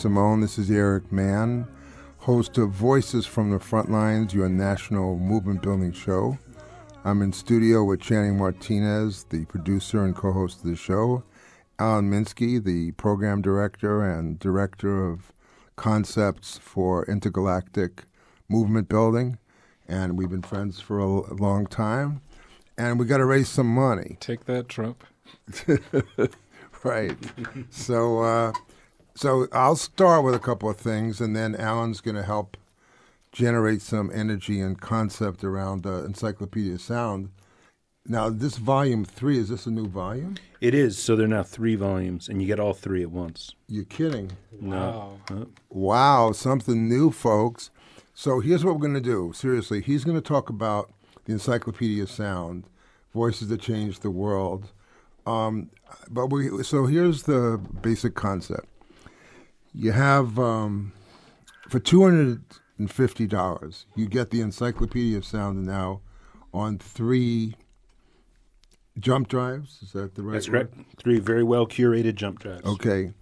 Simone. This is Eric Mann, host of Voices from the Front Lines, your national movement building show. I'm in studio with Channing Martinez, the producer and co host of the show, Alan Minsky, the program director and director of concepts for intergalactic movement building. And we've been friends for a long time. And we got to raise some money. Take that, Trump. right. so, uh, so I'll start with a couple of things, and then Alan's going to help generate some energy and concept around uh, Encyclopedia Sound. Now, this volume three is this a new volume? It is. So there are now three volumes, and you get all three at once. You're kidding? No. Uh, Wow, something new, folks. So here's what we're going to do. Seriously, he's going to talk about the Encyclopedia Sound, voices that change the world. Um, but we so here's the basic concept. You have um, for two hundred and fifty dollars, you get the Encyclopedia of Sound now on three jump drives. Is that the right? That's correct. Three very well curated jump drives. Okay.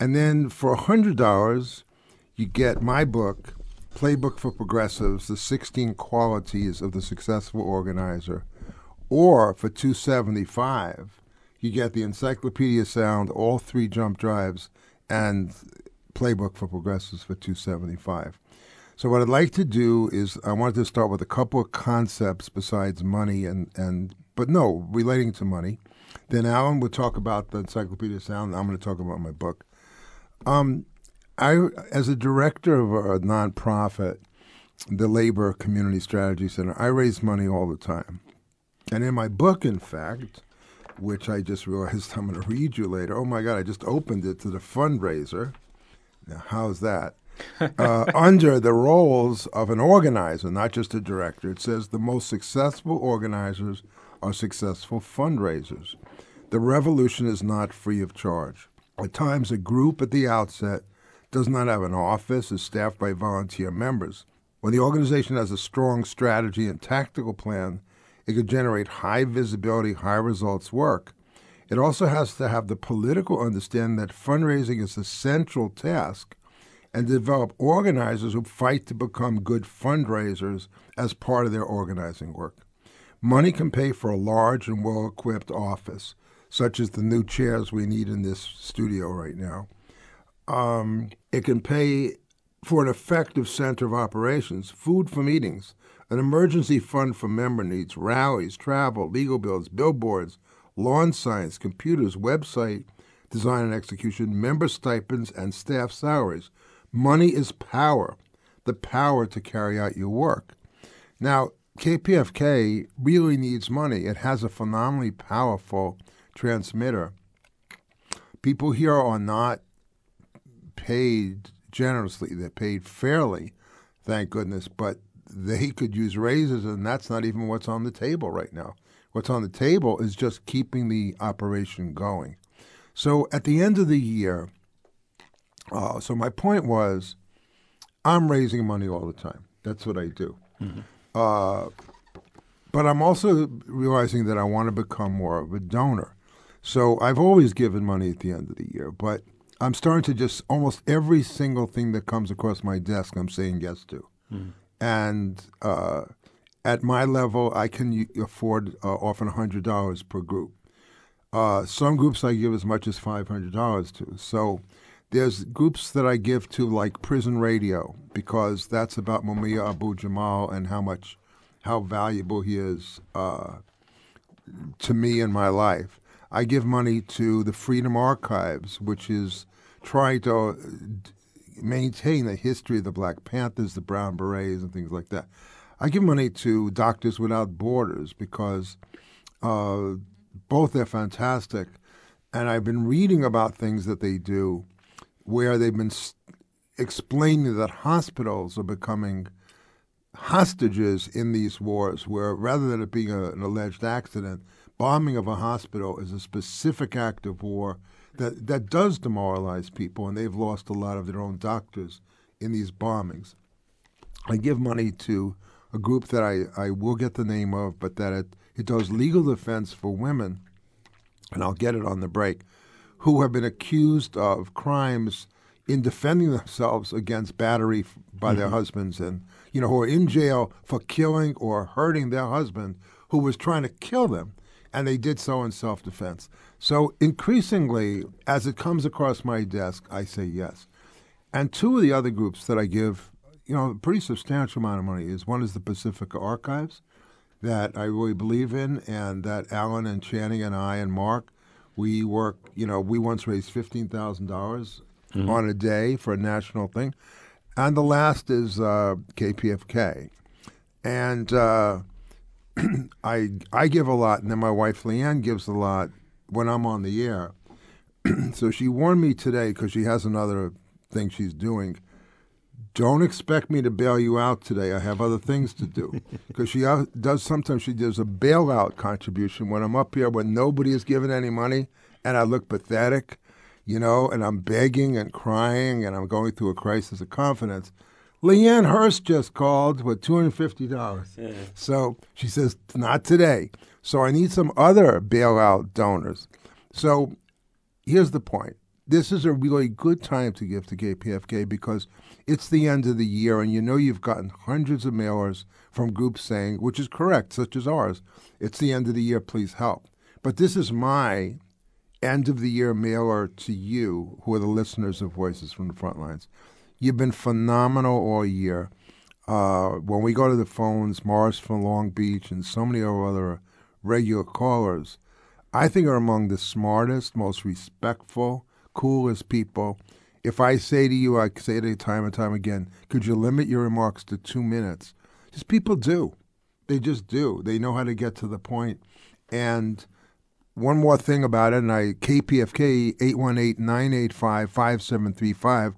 And then for $100, you get my book, Playbook for Progressives, The 16 Qualities of the Successful Organizer. Or for 275, you get the Encyclopedia Sound, all three jump drives, and Playbook for Progressives for 275. So what I'd like to do is I wanted to start with a couple of concepts besides money and, and but no, relating to money. Then Alan will talk about the Encyclopedia Sound. I'm going to talk about my book. Um, I, as a director of a nonprofit, the Labor Community Strategy Center, I raise money all the time. And in my book, in fact, which I just realized I'm going to read you later. Oh my God, I just opened it to the fundraiser. Now, how's that? uh, under the roles of an organizer, not just a director, it says the most successful organizers are successful fundraisers. The revolution is not free of charge. At times, a group at the outset does not have an office, is staffed by volunteer members. When the organization has a strong strategy and tactical plan, it could generate high visibility, high results work. It also has to have the political understanding that fundraising is a central task and develop organizers who fight to become good fundraisers as part of their organizing work. Money can pay for a large and well equipped office, such as the new chairs we need in this studio right now. Um, it can pay for an effective center of operations, food for meetings, an emergency fund for member needs, rallies, travel, legal bills, billboards, lawn science, computers, website design and execution, member stipends, and staff salaries. Money is power, the power to carry out your work. Now, KPFK really needs money. It has a phenomenally powerful transmitter. People here are not paid generously, they're paid fairly, thank goodness, but they could use raises, and that's not even what's on the table right now. What's on the table is just keeping the operation going. So at the end of the year, uh, so my point was, I'm raising money all the time. That's what I do. Uh, but I'm also realizing that I want to become more of a donor. So I've always given money at the end of the year, but I'm starting to just almost every single thing that comes across my desk, I'm saying yes to. And uh, at my level, I can afford uh, often $100 per group. Uh, some groups I give as much as $500 to. So there's groups that I give to like Prison Radio because that's about Mumia Abu Jamal and how much how valuable he is uh, to me in my life. I give money to the Freedom Archives, which is trying to uh, maintain the history of the Black Panthers, the Brown Berets, and things like that. I give money to Doctors Without Borders because uh, both they're fantastic, and I've been reading about things that they do where they've been explaining that hospitals are becoming hostages in these wars, where rather than it being a, an alleged accident, bombing of a hospital is a specific act of war that, that does demoralize people, and they've lost a lot of their own doctors in these bombings. I give money to a group that I, I will get the name of, but that it, it does legal defense for women, and I'll get it on the break, who have been accused of crimes in defending themselves against battery by mm-hmm. their husbands and you know who are in jail for killing or hurting their husband who was trying to kill them and they did so in self-defense so increasingly as it comes across my desk i say yes and two of the other groups that i give you know, a pretty substantial amount of money is one is the Pacifica Archives that I really believe in, and that Alan and Channing and I and Mark, we work. You know, we once raised fifteen thousand dollars mm-hmm. on a day for a national thing, and the last is uh, KPFK, and uh, I I give a lot, and then my wife Lian gives a lot when I'm on the air. so she warned me today because she has another thing she's doing don't expect me to bail you out today. I have other things to do. Because she does sometimes she does a bailout contribution when I'm up here when nobody is giving any money and I look pathetic, you know, and I'm begging and crying and I'm going through a crisis of confidence. Lian Hurst just called with $250. Yeah. So she says, not today. So I need some other bailout donors. So here's the point this is a really good time to give to KPFK because it's the end of the year and you know you've gotten hundreds of mailers from groups saying, which is correct, such as ours, it's the end of the year, please help. But this is my end of the year mailer to you, who are the listeners of Voices from the Front Lines. You've been phenomenal all year. Uh, when we go to the phones, Morris from Long Beach and so many other regular callers, I think are among the smartest, most respectful, coolest people. If I say to you, I say it time and time again, could you limit your remarks to two minutes? Just people do. They just do. They know how to get to the point. And one more thing about it, and I KPFK 818-985-5735,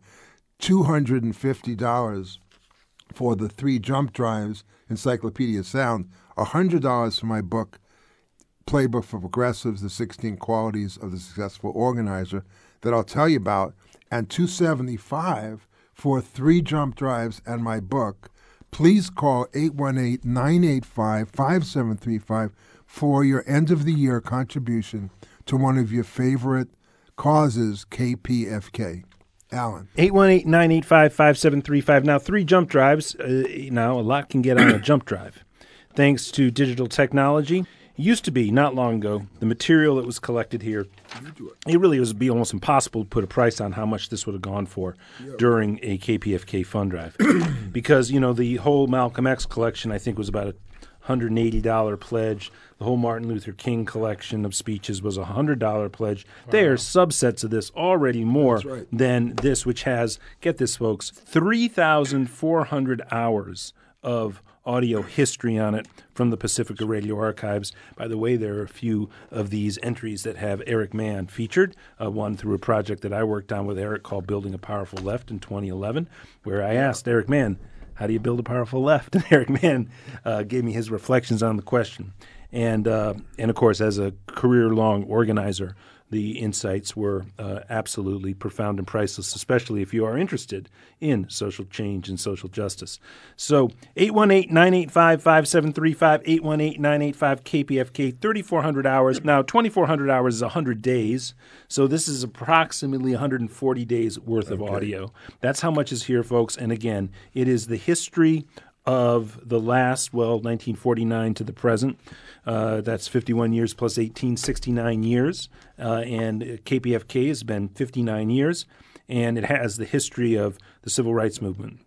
$250 for the three jump drives, Encyclopedia Sound, $100 for my book, Playbook for Progressives, The 16 Qualities of the Successful Organizer, that I'll tell you about, and 275 for three jump drives and my book, please call 818-985-5735 for your end of the year contribution to one of your favorite causes, KPFK. Alan. 818-985-5735. Now, three jump drives. Uh, now, a lot can get on a jump drive. Thanks to digital technology, used to be not long ago the material that was collected here it really was be almost impossible to put a price on how much this would have gone for yep. during a KPFK fund drive because you know the whole Malcolm X collection I think was about a $180 pledge the whole Martin Luther King collection of speeches was a $100 pledge wow. they are subsets of this already more right. than this which has get this folks 3400 hours of audio history on it from the Pacifica Radio Archives. By the way, there are a few of these entries that have Eric Mann featured, uh, one through a project that I worked on with Eric called Building a Powerful Left in 2011, where I asked Eric Mann, How do you build a powerful left? And Eric Mann uh, gave me his reflections on the question. And, uh, and of course, as a career long organizer, the insights were uh, absolutely profound and priceless, especially if you are interested in social change and social justice. So 818 985 5735, 818 985 KPFK, 3,400 hours. Now, 2,400 hours is 100 days. So this is approximately 140 days worth of audio. That's how much is here, folks. And again, it is the history of the last, well, 1949 to the present. Uh, that's 51 years plus 18, 69 years. Uh, and KPFK has been 59 years, and it has the history of the civil rights movement,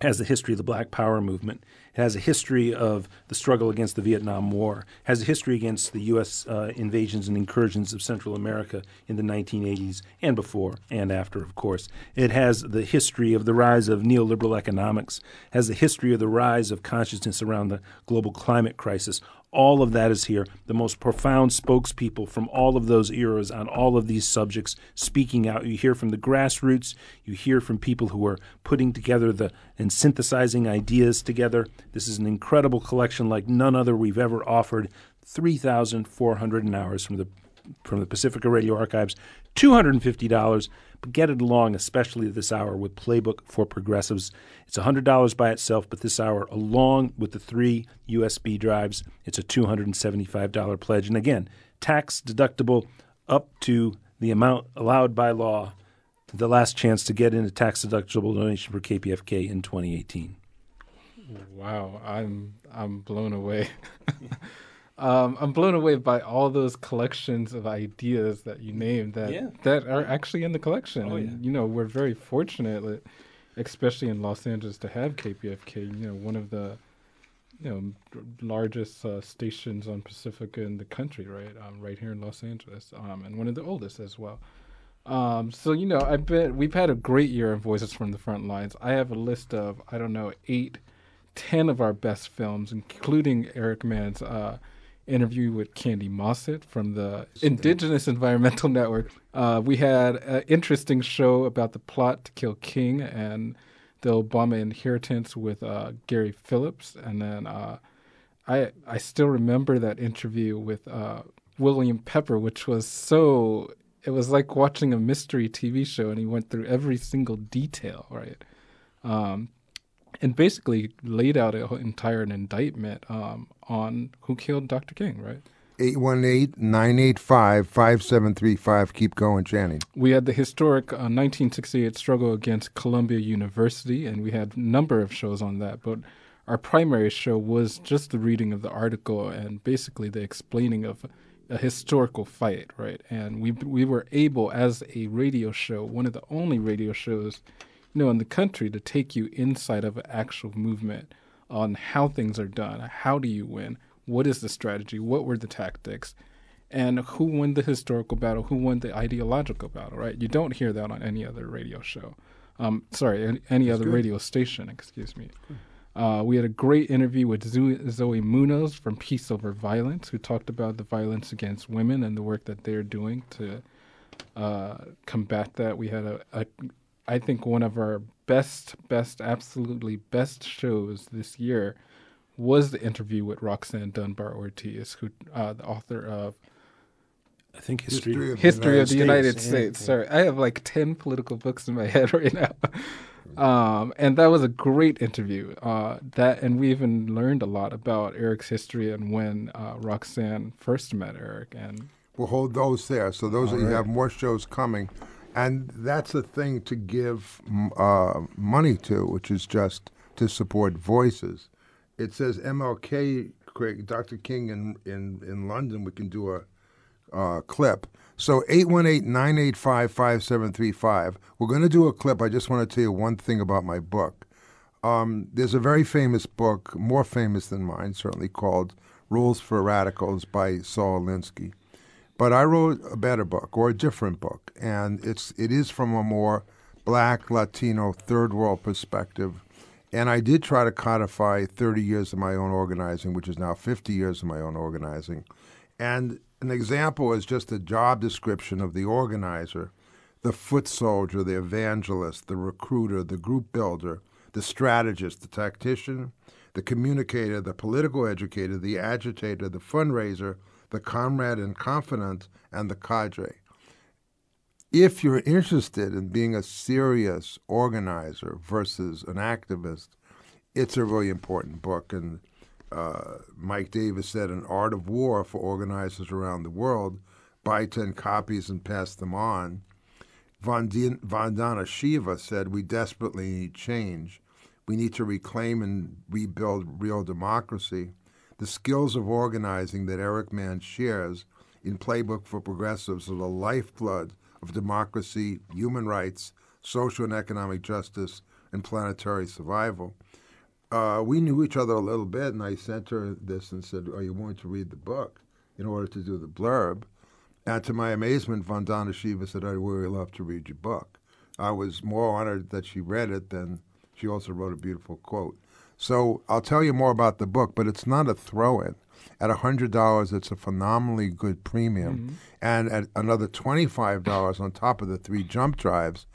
has the history of the Black Power movement, It has a history of the struggle against the Vietnam War. It has a history against the U.S. Uh, invasions and incursions of Central America in the 1980s and before and after, of course. It has the history of the rise of neoliberal economics. It has the history of the rise of consciousness around the global climate crisis. All of that is here. The most profound spokespeople from all of those eras on all of these subjects speaking out. You hear from the grassroots, you hear from people who are putting together the and synthesizing ideas together. This is an incredible collection like none other we've ever offered. 3,400 hours from the from the Pacifica Radio Archives, $250 but get it along, especially this hour, with Playbook for Progressives. It's $100 by itself, but this hour, along with the three USB drives, it's a $275 pledge. And again, tax deductible up to the amount allowed by law. The last chance to get in a tax deductible donation for KPFK in 2018. Wow, I'm I'm blown away. Um, I'm blown away by all those collections of ideas that you named that Yeah. that are actually in the collection. Oh, and yeah. you know, we're very fortunate, especially in Los Angeles, to have KPFK. You know, one of the you know largest uh, stations on Pacifica in the country, right? Um, right here in Los Angeles, um, and one of the oldest as well. Um, so you know, I bet we've had a great year of Voices from the Front Lines. I have a list of I don't know eight, ten of our best films, including Eric Mann's uh, interview with Kandi Mossett from the Indigenous Environmental Network. Uh, we had an interesting show about the plot to kill King and the Obama inheritance with uh, Gary Phillips, and then uh, I I still remember that interview with uh, William Pepper, which was so. It was like watching a mystery TV show, and he went through every single detail, right? Um, and basically laid out an entire indictment um, on who killed Dr. King, right? 818-985-5735. Keep going, Channing. We had the historic uh, 1968 struggle against Columbia University, and we had a number of shows on that. But our primary show was just the reading of the article and basically the explaining of a historical fight, right? And we we were able, as a radio show, one of the only radio shows, you know, in the country, to take you inside of an actual movement on how things are done, how do you win, what is the strategy, what were the tactics, and who won the historical battle, who won the ideological battle, right? You don't hear that on any other radio show. Um, sorry, any, any other good. radio station, excuse me. Uh, we had a great interview with Zoe Munoz from Peace Over Violence, who talked about the violence against women and the work that they're doing to uh, combat that. We had a, a, I think, one of our best, best, absolutely best shows this year was the interview with Roxanne Dunbar Ortiz, who uh, the author of I think history. of History of the United States, States. yeah. Sorry, I have like ten political books in my head right now. Um, and that was a great interview. Uh, that and we even learned a lot about Eric's history and when uh, Roxanne first met Eric. And We'll hold those there. So those All you right. have more shows coming, and that's a thing to give uh, money to, which is just to support voices. It says MLK, Dr. King in in in London. We can do a uh, clip. So 818-985-5735. We're going to do a clip. I just want to tell you one thing about my book. Um, there's a very famous book, more famous than mine, certainly, called Rules for Radicals by Saul Alinsky. But I wrote a better book or a different book, and it's it is from a more black, Latino, third world perspective. And I did try to codify 30 years of my own organizing, which is now 50 years of my own organizing. And an example is just the job description of the organizer, the foot soldier, the evangelist, the recruiter, the group builder, the strategist, the tactician, the communicator, the political educator, the agitator, the fundraiser, the comrade and confidant, and the cadre. If you're interested in being a serious organizer versus an activist, it's a really important book. And uh, Mike Davis said, An Art of War for Organizers Around the World. Buy 10 copies and pass them on. Vandana Shiva said, We desperately need change. We need to reclaim and rebuild real democracy. The skills of organizing that Eric Mann shares in Playbook for Progressives are the lifeblood of democracy, human rights, social and economic justice, and planetary survival. uh, we knew each other a little bit, and I sent her this and said, "Are you willing to read the book in order to do the blurb?" And to my amazement, Vandana Shiva said, I'd really love to read your book." I was more honored that she read it than she also wrote a beautiful quote. So I'll tell you more about the book, but it's not a throw-in. At hundred dollars, it's a phenomenally good premium, and at another twenty-five dollars on top of the three jump drives,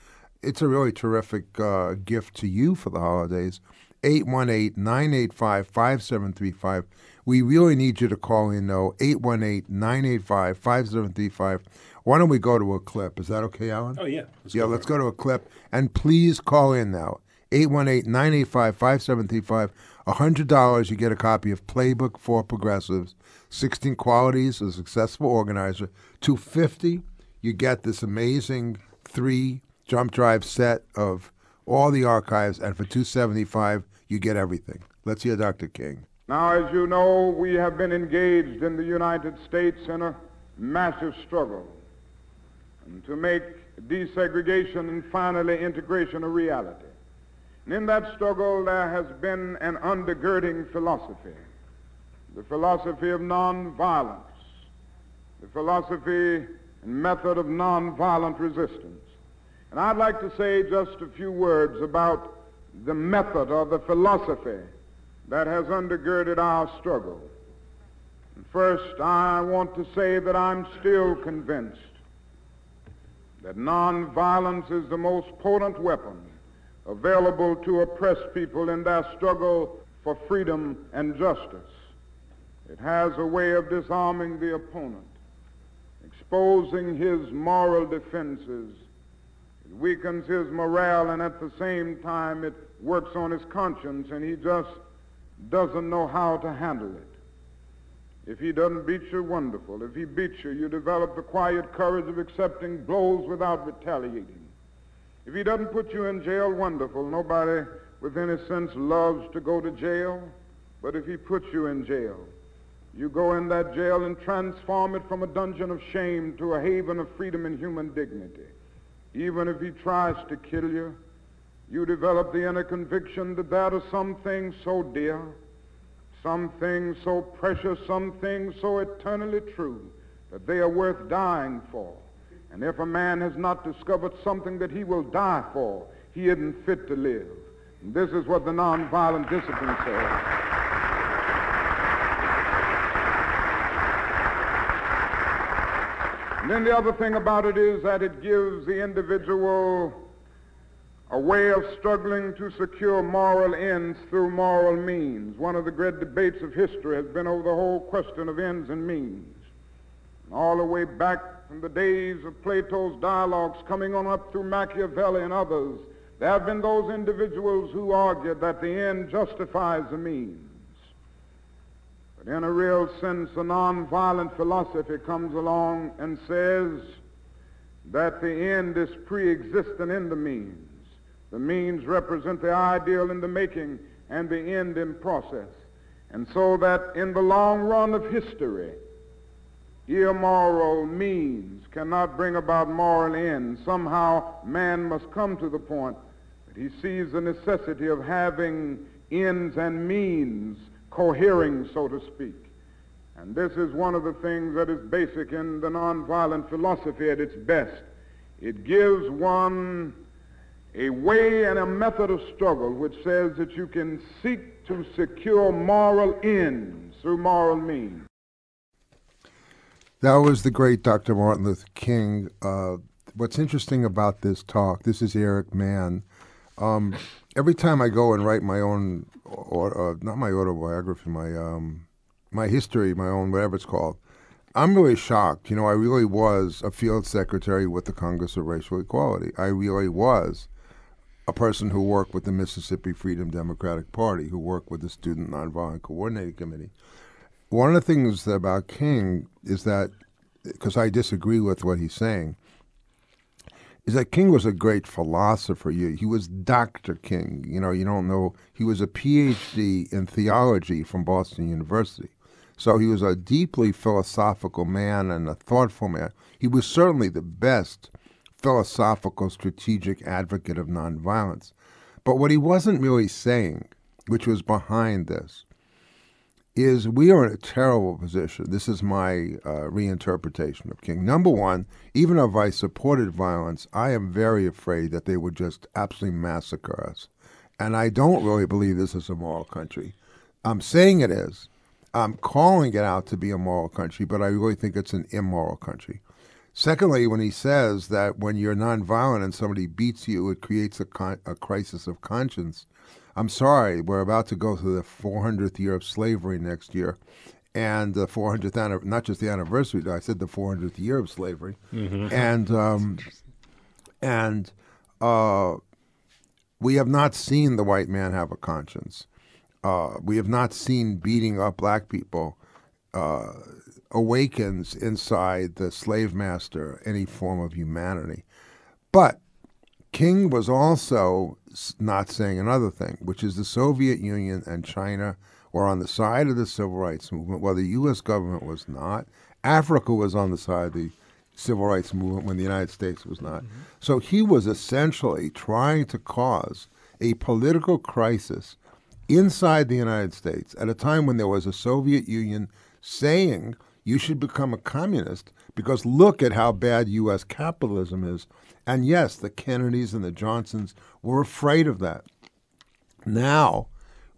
it's a really terrific uh, gift to you for the holidays. 818-985-5735. We really need you to call in, though. 818-985-5735. Why don't we go to a clip? Is that okay, Alan? Oh yeah. Let's yeah, go let's go to a clip. And please call in now. 818-985-5735. $100, you get a copy of Playbook for Progressives, 16 Qualities of a Successful Organizer. 250 you get this amazing three jump drive set of all the archives. And for 275 you get everything. Let's hear Dr. King. Now, as you know, we have been engaged in the United States in a massive struggle to make desegregation and finally integration a reality. And in that struggle, there has been an undergirding philosophy, the philosophy of nonviolence, the philosophy and method of nonviolent resistance. And I'd like to say just a few words about the method or the philosophy that has undergirded our struggle. First, I want to say that I'm still convinced that nonviolence is the most potent weapon available to oppressed people in their struggle for freedom and justice. It has a way of disarming the opponent, exposing his moral defenses. It weakens his morale, and at the same time, it works on his conscience, and he just doesn't know how to handle it. If he doesn't beat you, wonderful. If he beats you, you develop the quiet courage of accepting blows without retaliating. If he doesn't put you in jail, wonderful. Nobody with any sense loves to go to jail. But if he puts you in jail, you go in that jail and transform it from a dungeon of shame to a haven of freedom and human dignity. Even if he tries to kill you, you develop the inner conviction that there are some things so dear, some things so precious, some things so eternally true that they are worth dying for. And if a man has not discovered something that he will die for, he isn't fit to live. And this is what the nonviolent discipline says. And then the other thing about it is that it gives the individual a way of struggling to secure moral ends through moral means. One of the great debates of history has been over the whole question of ends and means. And All the way back from the days of Plato's dialogues coming on up through Machiavelli and others, there have been those individuals who argued that the end justifies the means. But in a real sense, a nonviolent philosophy comes along and says that the end is pre-existent in the means. The means represent the ideal in the making and the end in process. And so that in the long run of history, immoral means cannot bring about moral ends. Somehow man must come to the point that he sees the necessity of having ends and means cohering, so to speak. And this is one of the things that is basic in the nonviolent philosophy at its best. It gives one a way and a method of struggle which says that you can seek to secure moral ends through moral means. That was the great Dr. Martin Luther King. Uh, what's interesting about this talk, this is Eric Mann. Um, every time I go and write my own, or, uh, not my autobiography, my um, my history, my own whatever it's called, I'm really shocked. You know, I really was a field secretary with the Congress of Racial Equality. I really was a person who worked with the Mississippi Freedom Democratic Party, who worked with the Student Nonviolent Coordinating Committee. One of the things about King is that, because I disagree with what he's saying, is that King was a great philosopher. He he was Dr. King. You know, you don't know. He was a PhD in theology from Boston University. So he was a deeply philosophical man and a thoughtful man. He was certainly the best philosophical strategic advocate of nonviolence. But what he wasn't really saying which was behind this, is we are in a terrible position. This is my uh, reinterpretation of King. Number one, even if I supported violence, I am very afraid that they would just absolutely massacre us. And I don't really believe this is a moral country. I'm saying it is. I'm calling it out to be a moral country, but I really think it's an immoral country. Secondly, when he says that when you're nonviolent and somebody beats you, it creates a, con- a crisis of conscience. I'm sorry, we're about to go through the 400th year of slavery next year, and the 400th anniversary, not just the anniversary, I said the 400th year of slavery, and um, and uh, we have not seen the white man have a conscience. Uh, we have not seen beating up black people uh, awakens inside the slave master any form of humanity. But King was also not saying another thing, which is the Soviet Union and China were on the side of the civil rights movement, while the U.S. government was not. Africa was on the side of the civil rights movement when the United States was not. Mm-hmm. So he was essentially trying to cause a political crisis inside the United States at a time when there was a Soviet Union saying you should become a communist because look at how bad U.S. capitalism is. And yes, the Kennedys and the Johnsons were afraid of that. Now,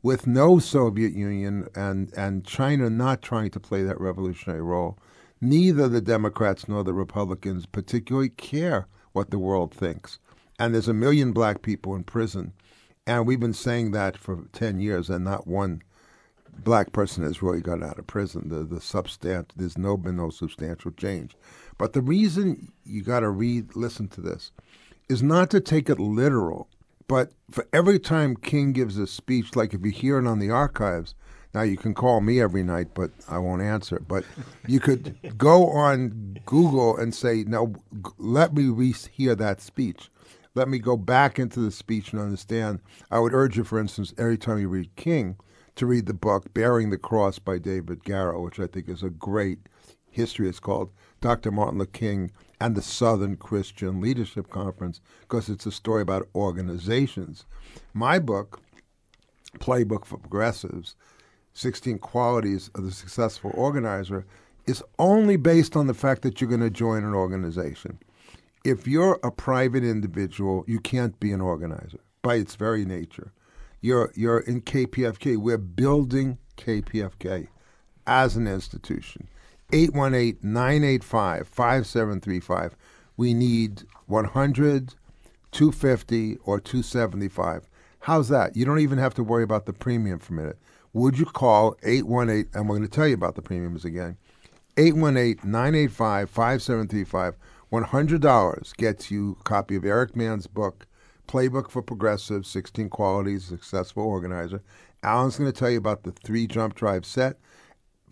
with no Soviet Union and, and China not trying to play that revolutionary role, neither the Democrats nor the Republicans particularly care what the world thinks. And there's a million black people in prison. And we've been saying that for 10 years, and not one black person has really got out of prison. The the substant there's no been no substantial change. But the reason you got to read listen to this is not to take it literal, but for every time King gives a speech, like if you hear it on the archives. Now you can call me every night, but I won't answer. But you could go on Google and say, "No, let me re-hear that speech." Let me go back into the speech and understand. I would urge you, for instance, every time you read King, to read the book Bearing the Cross by David Garrow, which I think is a great history. It's called Dr. Martin Luther King and the Southern Christian Leadership Conference because it's a story about organizations. My book, Playbook for Progressives, 16 Qualities of the Successful Organizer, is only based on the fact that you're going to join an organization. If you're a private individual, you can't be an organizer by its very nature. You're you're in KPFK. We're building KPFK as an institution. 818-985-5735. We need 100, 250 or 275. How's that? You don't even have to worry about the premium for a minute. Would you call 818 and we're going to tell you about the premiums again. 818-985-5735. $100 gets you a copy of Eric Mann's book Playbook for Progressive, 16 Qualities, Successful Organizer. Alan's going to tell you about the three jump drive set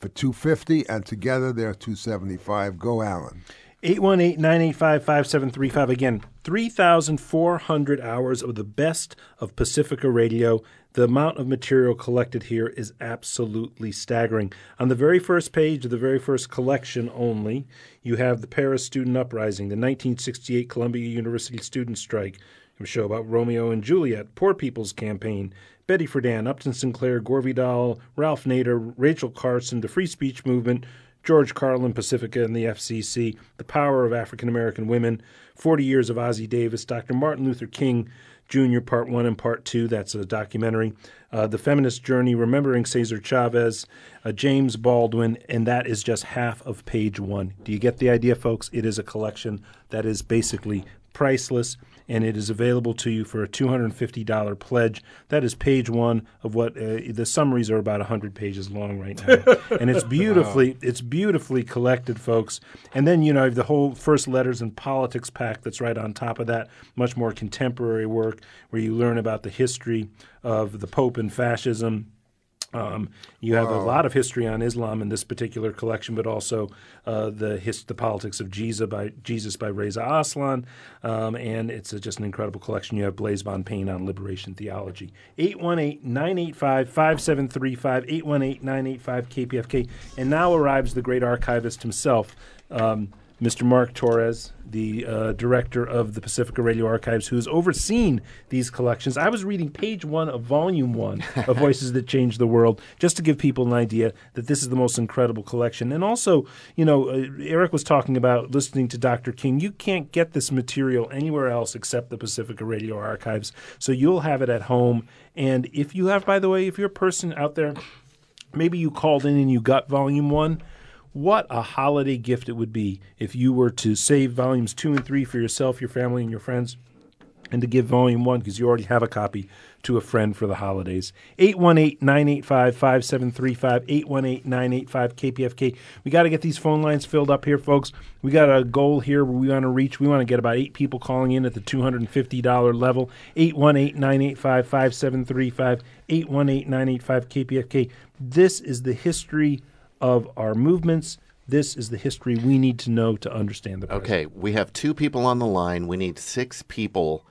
for 250 and together they're 275. Go, Alan. 818-985-5735. Again, 3,400 hours of the best of Pacifica Radio. The amount of material collected here is absolutely staggering. On the very first page of the very first collection only, you have the Paris Student Uprising, the 1968 Columbia University student strike, a show about Romeo and Juliet, Poor People's Campaign, Betty Friedan, Upton Sinclair, Gore Vidal, Ralph Nader, Rachel Carson, the Free Speech Movement, George Carlin, Pacifica, and the FCC, The Power of African American Women, 40 Years of Ossie Davis, Dr. Martin Luther King Jr., Part 1 and Part 2, that's a documentary, uh, The Feminist Journey, Remembering Cesar Chavez, uh, James Baldwin, and that is just half of page one. Do you get the idea, folks? It is a collection that is basically priceless and it is available to you for a $250 pledge. That is page one of what uh, the summaries are about 100 pages long right now, and it's beautifully wow. it's beautifully collected, folks. And then you know the whole first letters and politics pack that's right on top of that, much more contemporary work where you learn about the history of the Pope and fascism um, you have a lot of history on Islam in this particular collection, but also uh, the his, the politics of Jesus by Jesus by Reza Aslan, um, and it's a, just an incredible collection. You have Blase Bonpane on liberation theology. 818-985-5735, 818-985-KPFK, and now arrives the great archivist himself. Um, Mr. Mark Torres, the uh, director of the Pacifica Radio Archives, who's overseen these collections. I was reading page one of volume one of Voices That Changed the World, just to give people an idea that this is the most incredible collection. And also, you know, uh, Eric was talking about listening to Dr. King. You can't get this material anywhere else except the Pacifica Radio Archives. So you'll have it at home. And if you have, by the way, if you're a person out there, maybe you called in and you got volume one what a holiday gift it would be if you were to save volumes two and three for yourself, your family, and your friends, and to give volume one, because you already have a copy, to a friend for the holidays. 818 985 5735, 818 985 KPFK. We got to get these phone lines filled up here, folks. We got a goal here we want to reach. We want to get about eight people calling in at the $250 level. 818 985 5735, 818 985 KPFK. This is the history of our movements. This is the history we need to know to understand the present. Okay, we have two people on the line. We need six people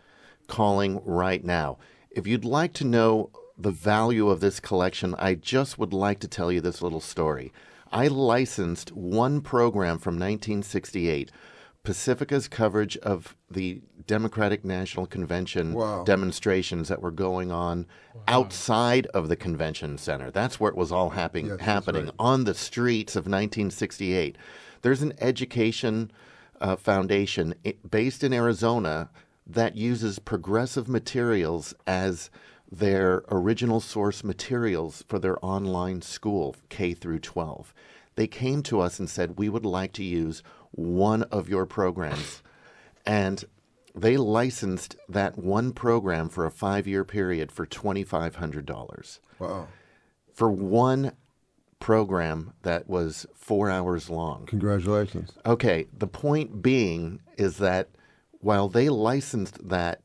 calling right now. If you'd like to know the value of this collection, I just would like to tell you this little story. I licensed one program from 1968 Pacifica's coverage of the Democratic National Convention Wow. demonstrations that were going on outside of the convention center. That's where it was all happen- yes, happening right. on the streets of 1968. There's an education uh, foundation based in Arizona that uses progressive materials as their original source materials for their online school, K through 12. They came to us and said, We would like to use one of your programs. And they licensed that one program for a five year period for $2,500 Wow. for one program that was four hours long. Congratulations. Okay, the point being is that while they licensed that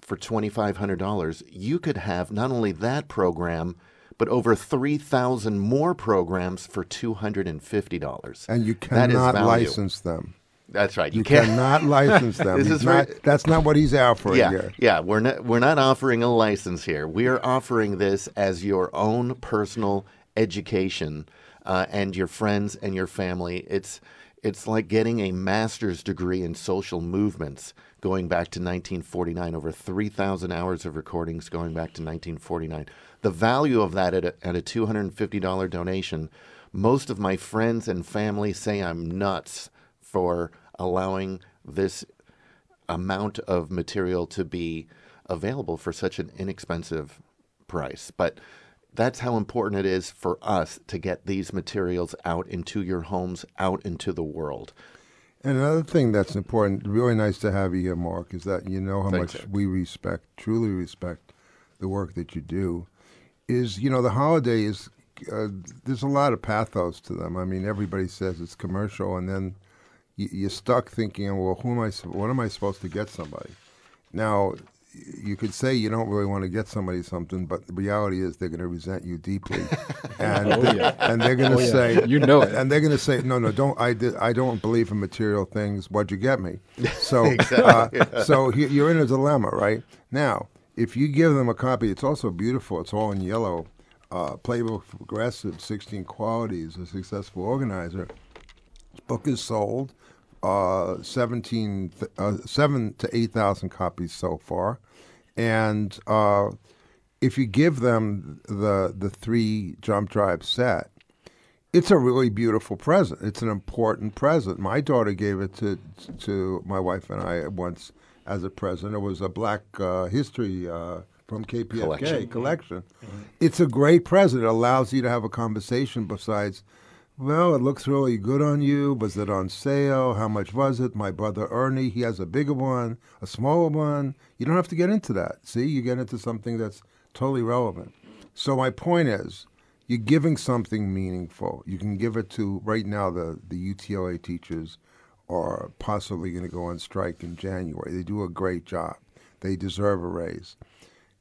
for $2,500, you could have not only that program, but over 3,000 more programs for $250. And you cannot license them. That's right. You, You cannot license them. This He's is not, that's not what he's offering yeah, here. yeah. We're not we're not offering a license here. We are offering this as your own personal education uh, and your friends and your family. It's it's like getting a master's degree in social movements going back to 1949. Over 3,000 hours of recordings going back to 1949. The value of that at a, at a $250 donation. Most of my friends and family say I'm nuts for allowing this amount of material to be available for such an inexpensive price. But that's how important it is for us to get these materials out into your homes, out into the world. And another thing that's important, really nice to have you here, Mark, is that you know how Thanks, much we respect, truly respect the work that you do. Is, you know, the holidays, uh, there's a lot of pathos to them. I mean, everybody says it's commercial, and then you, you're stuck thinking, well, who am I, what am I supposed to get somebody? Now, you could say you don't really want to get somebody something, but the reality is they're going to resent you deeply, and Oh, yeah. and they're going to Oh, yeah. say You know it. and they're going to say, no, no, don't. I did. I don't believe in material things. What'd you get me? So, uh, so you're in a dilemma, right? Now, if you give them a copy, it's also beautiful. It's all in yellow. Uh, Playbook for Progressive, 16 Qualities, a Successful Organizer. This book is sold. Uh, 17, th- uh, 7 to 8,000 copies so far. And uh, if you give them the, the three jump drive set, it's a really beautiful present. It's an important present. My daughter gave it to to my wife and I once as a president. It was a Black uh, History uh, from KPFK Collection. collection. It's a great present. It allows you to have a conversation. Besides, well, it looks really good on you. Was it on sale? How much was it? My brother Ernie, he has a bigger one, a smaller one. You don't have to get into that. See, you get into something that's totally relevant. So my point is, you're giving something meaningful. You can give it to right now. The the UTLA teachers are possibly going to go on strike in January. They do a great job. They deserve a raise.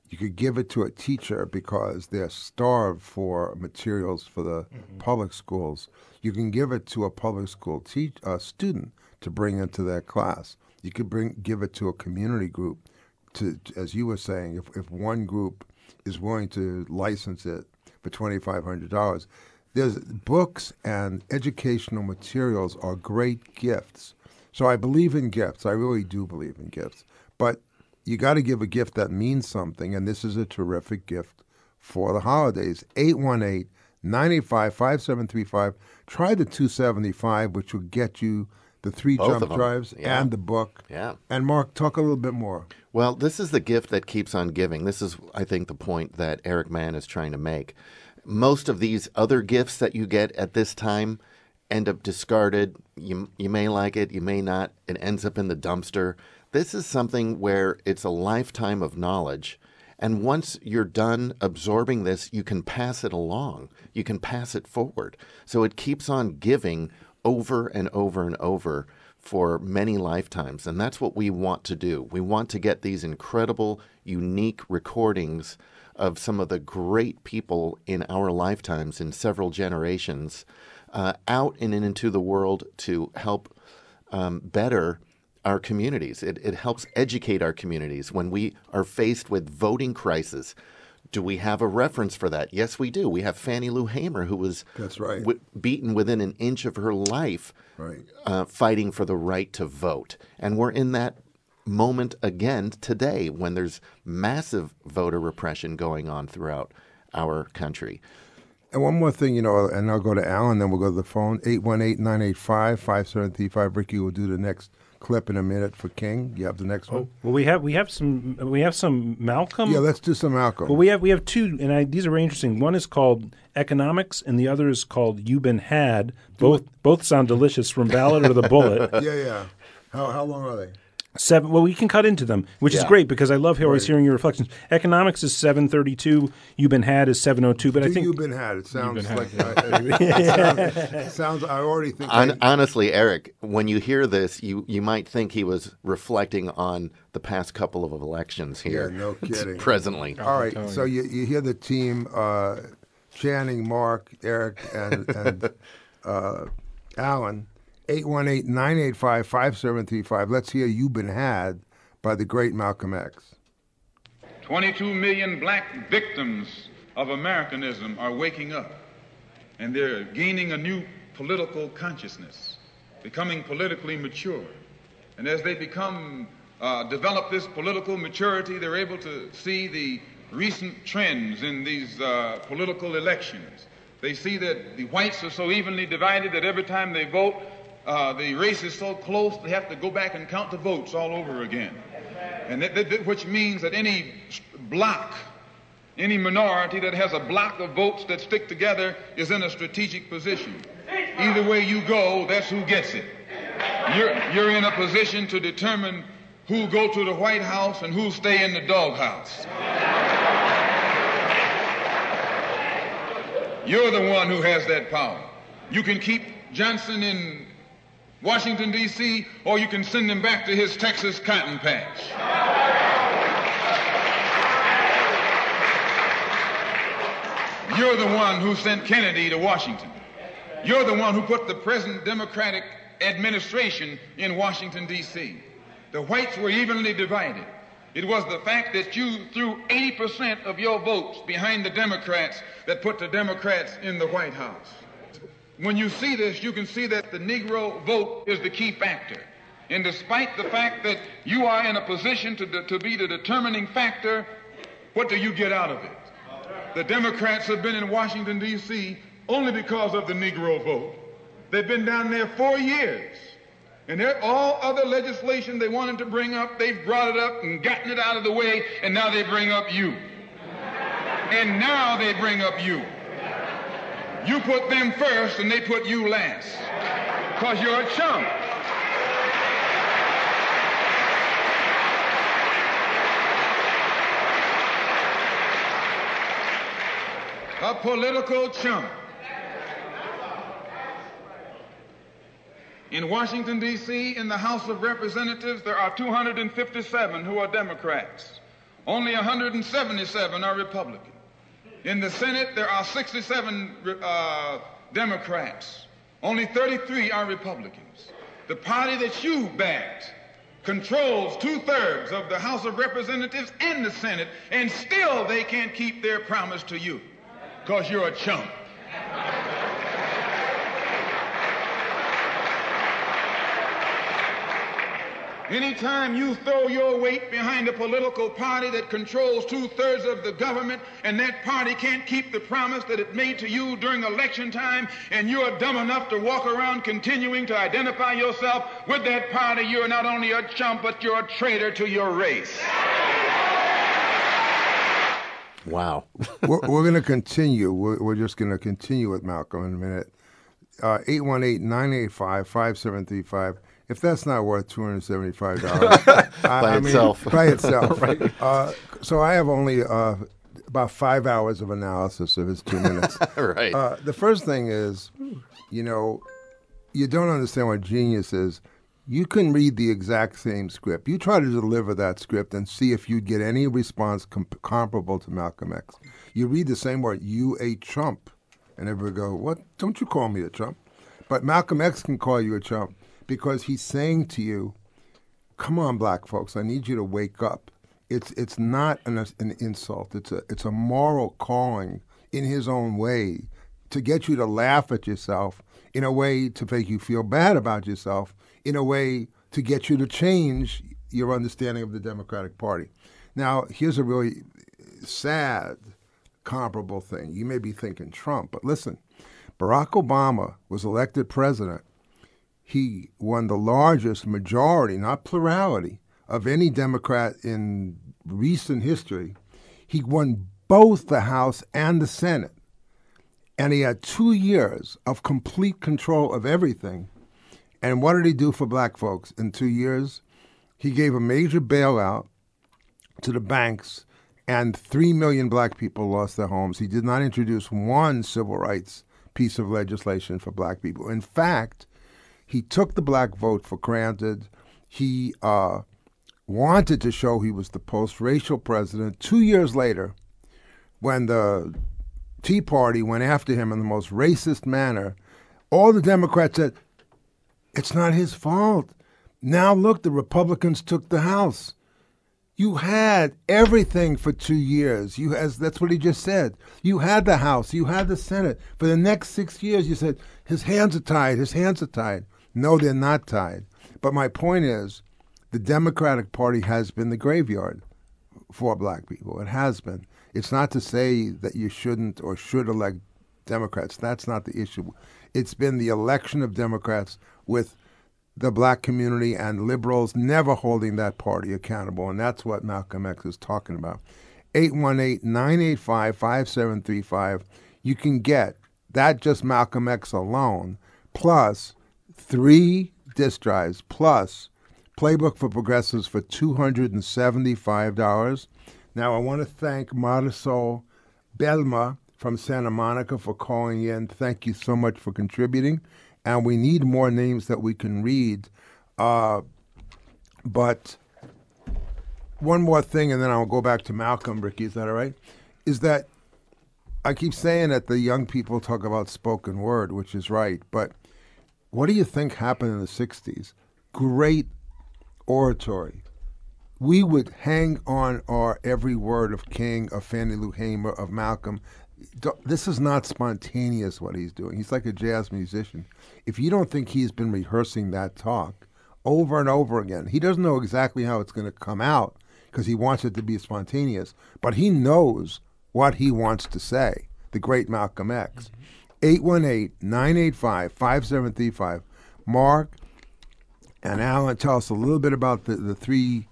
You could give it to a teacher because they're starved for materials for the public schools. You can give it to a public school teach, uh, student to bring into their class. You could bring give it to a community group. To as you were saying, if if one group is willing to license it for twenty five hundred dollars, there's books and educational materials are great gifts. So I believe in gifts. I really do believe in gifts. But you got to give a gift that means something, and this is a terrific gift for the holidays. 818 985 5735. Try the 275, which will get you the three Both jump drives Yeah. and the book. Yeah. And Mark, talk a little bit more. Well, this is the gift that keeps on giving. This is, I think, the point that Eric Mann is trying to make. Most of these other gifts that you get at this time end up discarded. You, you may like it, you may not. It ends up in the dumpster. This is something where it's a lifetime of knowledge. And once you're done absorbing this, you can pass it along. You can pass it forward. So it keeps on giving over and over and over for many lifetimes. And that's what we want to do. We want to get these incredible, unique recordings of some of the great people in our lifetimes in several generations uh, out and into the world to help um, better our communities. It, it helps educate our communities when we are faced with voting crisis. Do we have a reference for that? Yes, we do. We have Fannie Lou Hamer, who was That's right. w- beaten within an inch of her life Right. uh, fighting for the right to vote. And we're in that moment again today when there's massive voter repression going on throughout our country. And one more thing, you know, and I'll go to Alan, then we'll go to the phone. 818-985-5735. Ricky will do the next clip in a minute for King. You have the next oh, one? Well, we have we have some we have some Malcolm. Yeah, let's do some Malcolm. Well, we have we have two, and I, these are very interesting. One is called Economics, and the other is called You've Been Had. Both both sound delicious from Ballot or the Bullet. yeah, yeah. How, how long are they? Seven. Well, we can cut into them, which is great because I love always hearing your reflections. Economics is seven thirty two. You've Been Had is seven oh two. But I think you've been had? It sounds been had, like it sounds, it sounds. I already think. Hon- I, honestly, Eric, when you hear this, you, you might think he was reflecting on the past couple of elections here. Yeah, no kidding. presently. all right. So you, you hear the team: uh, Channing, Mark, Eric, and and uh, Alan. 818-985-5735. Let's hear You've Been Had" by the great Malcolm X. 22 million black victims of Americanism are waking up and they're gaining a new political consciousness, becoming politically mature. And as they become, uh, develop this political maturity, they're able to see the recent trends in these uh, political elections. They see that the whites are so evenly divided that every time they vote, uh, the race is so close they have to go back and count the votes all over again. And that, that- that- which means that any block, any minority that has a block of votes that stick together is in a strategic position. Either way you go, that's who gets it. You're, you're in a position to determine who go to the White House and who stay in the doghouse. You're the one who has that power. You can keep Johnson in Washington, D.C., or you can send him back to his Texas cotton patch. You're the one who sent Kennedy to Washington. You're the one who put the present Democratic administration in Washington, D.C. The whites were evenly divided. It was the fact that you threw 80% of your votes behind the Democrats that put the Democrats in the White House. When you see this, you can see that the Negro vote is the key factor. And despite the fact that you are in a position to, to be the determining factor, what do you get out of it? The Democrats have been in Washington, D.C. only because of the Negro vote. They've been down there four years. And all other legislation they wanted to bring up, they've brought it up and gotten it out of the way, and now they bring up you. And now they bring up you. You put them first and they put you last. Because you're a chump. A political chump. In Washington, D.C., in the House of Representatives, there are 257 who are Democrats. Only 177 are Republican. In the Senate, there are 67 uh, Democrats. Only 33 are Republicans. The party that you backed controls two thirds of the House of Representatives and the Senate, and still they can't keep their promise to you because you're a chump. Anytime you throw your weight behind a political party that controls two thirds of the government and that party can't keep the promise that it made to you during election time and you're dumb enough to walk around continuing to identify yourself with that party, you're not only a chump, but you're a traitor to your race. Wow. we're, we're going to continue. We're, we're just going to continue with Malcolm in a minute. Uh, 818 985 5735. If that's not worth $275 By I mean, itself. by itself. uh, so I have only uh, about five hours of analysis of his two minutes. right. Uh, the first thing is, you know, you don't understand what genius is. You can read the exact same script. You try to deliver that script and see if you'd get any response com- comparable to Malcolm X. You read the same word, you a Trump, and everybody go, "What? Don't you call me a Trump? But Malcolm X can call you a chump because he's saying to you, "Come on, black folks, I need you to wake up." It's it's not an, an insult. It's a it's a moral calling in his own way to get you to laugh at yourself, in a way to make you feel bad about yourself, in a way to get you to change your understanding of the Democratic Party. Now, here's a really sad comparable thing. You may be thinking Trump, but listen, Barack Obama was elected president. He won the largest majority, not plurality, of any Democrat in recent history. He won both the House and the Senate. And he had two years of complete control of everything. And what did he do for black folks in two years? He gave a major bailout to the banks, and three million black people lost their homes. He did not introduce one civil rights piece of legislation for black people. In fact, he took the black vote for granted. He uh, wanted to show he was the post racial president. Two years later, when the Tea Party went after him in the most racist manner, all the Democrats said, It's not his fault. Now look, the Republicans took the House. You had everything for two years. You as that's what he just said. You had the House, you had the Senate. For the next six years, you said his hands are tied. His hands are tied. No, they're not tied. But my point is, the Democratic Party has been the graveyard for black people. It has been. It's not to say that you shouldn't or should elect Democrats. That's not the issue. It's been the election of Democrats with the black community and liberals never holding that party accountable. And that's what Malcolm X is talking about. 818 985 5735. You can get that just Malcolm X alone, plus three disk drives, plus Playbook for Progressives for $275. Now, I want to thank Marisol Belma from Santa Monica for calling in. Thank you so much for contributing. And we need more names that we can read. Uh, but one more thing, and then I'll go back to Malcolm, Ricky. Is that all right? Is that I keep saying that the young people talk about spoken word, which is right. But what do you think happened in the 60s? Great oratory. We would hang on our every word of King, of Fannie Lou Hamer, of Malcolm. This is not spontaneous what he's doing. He's like a jazz musician. If you don't think he's been rehearsing that talk over and over again, he doesn't know exactly how it's going to come out because he wants it to be spontaneous, but he knows what he wants to say. The great Malcolm X. 818 985 5735. Mark and Alan, tell us a little bit about the, the three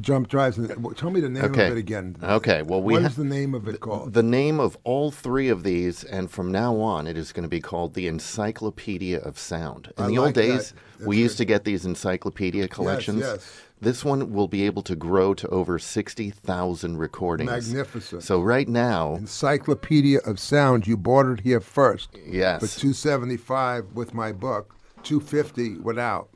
jump drives. And well, tell me the name Okay. of it again. Okay, well, we What ha- is the name of it called? The name of all three of these, and from now on, it is going to be called the Encyclopedia of Sound. In I the like old days, we used to get these encyclopedia collections. yes. This one will be able to grow to over 60,000 recordings. Magnificent. So, right now, Encyclopedia of Sound. You bought it here first. Yes. For 275 with my book, 250 without.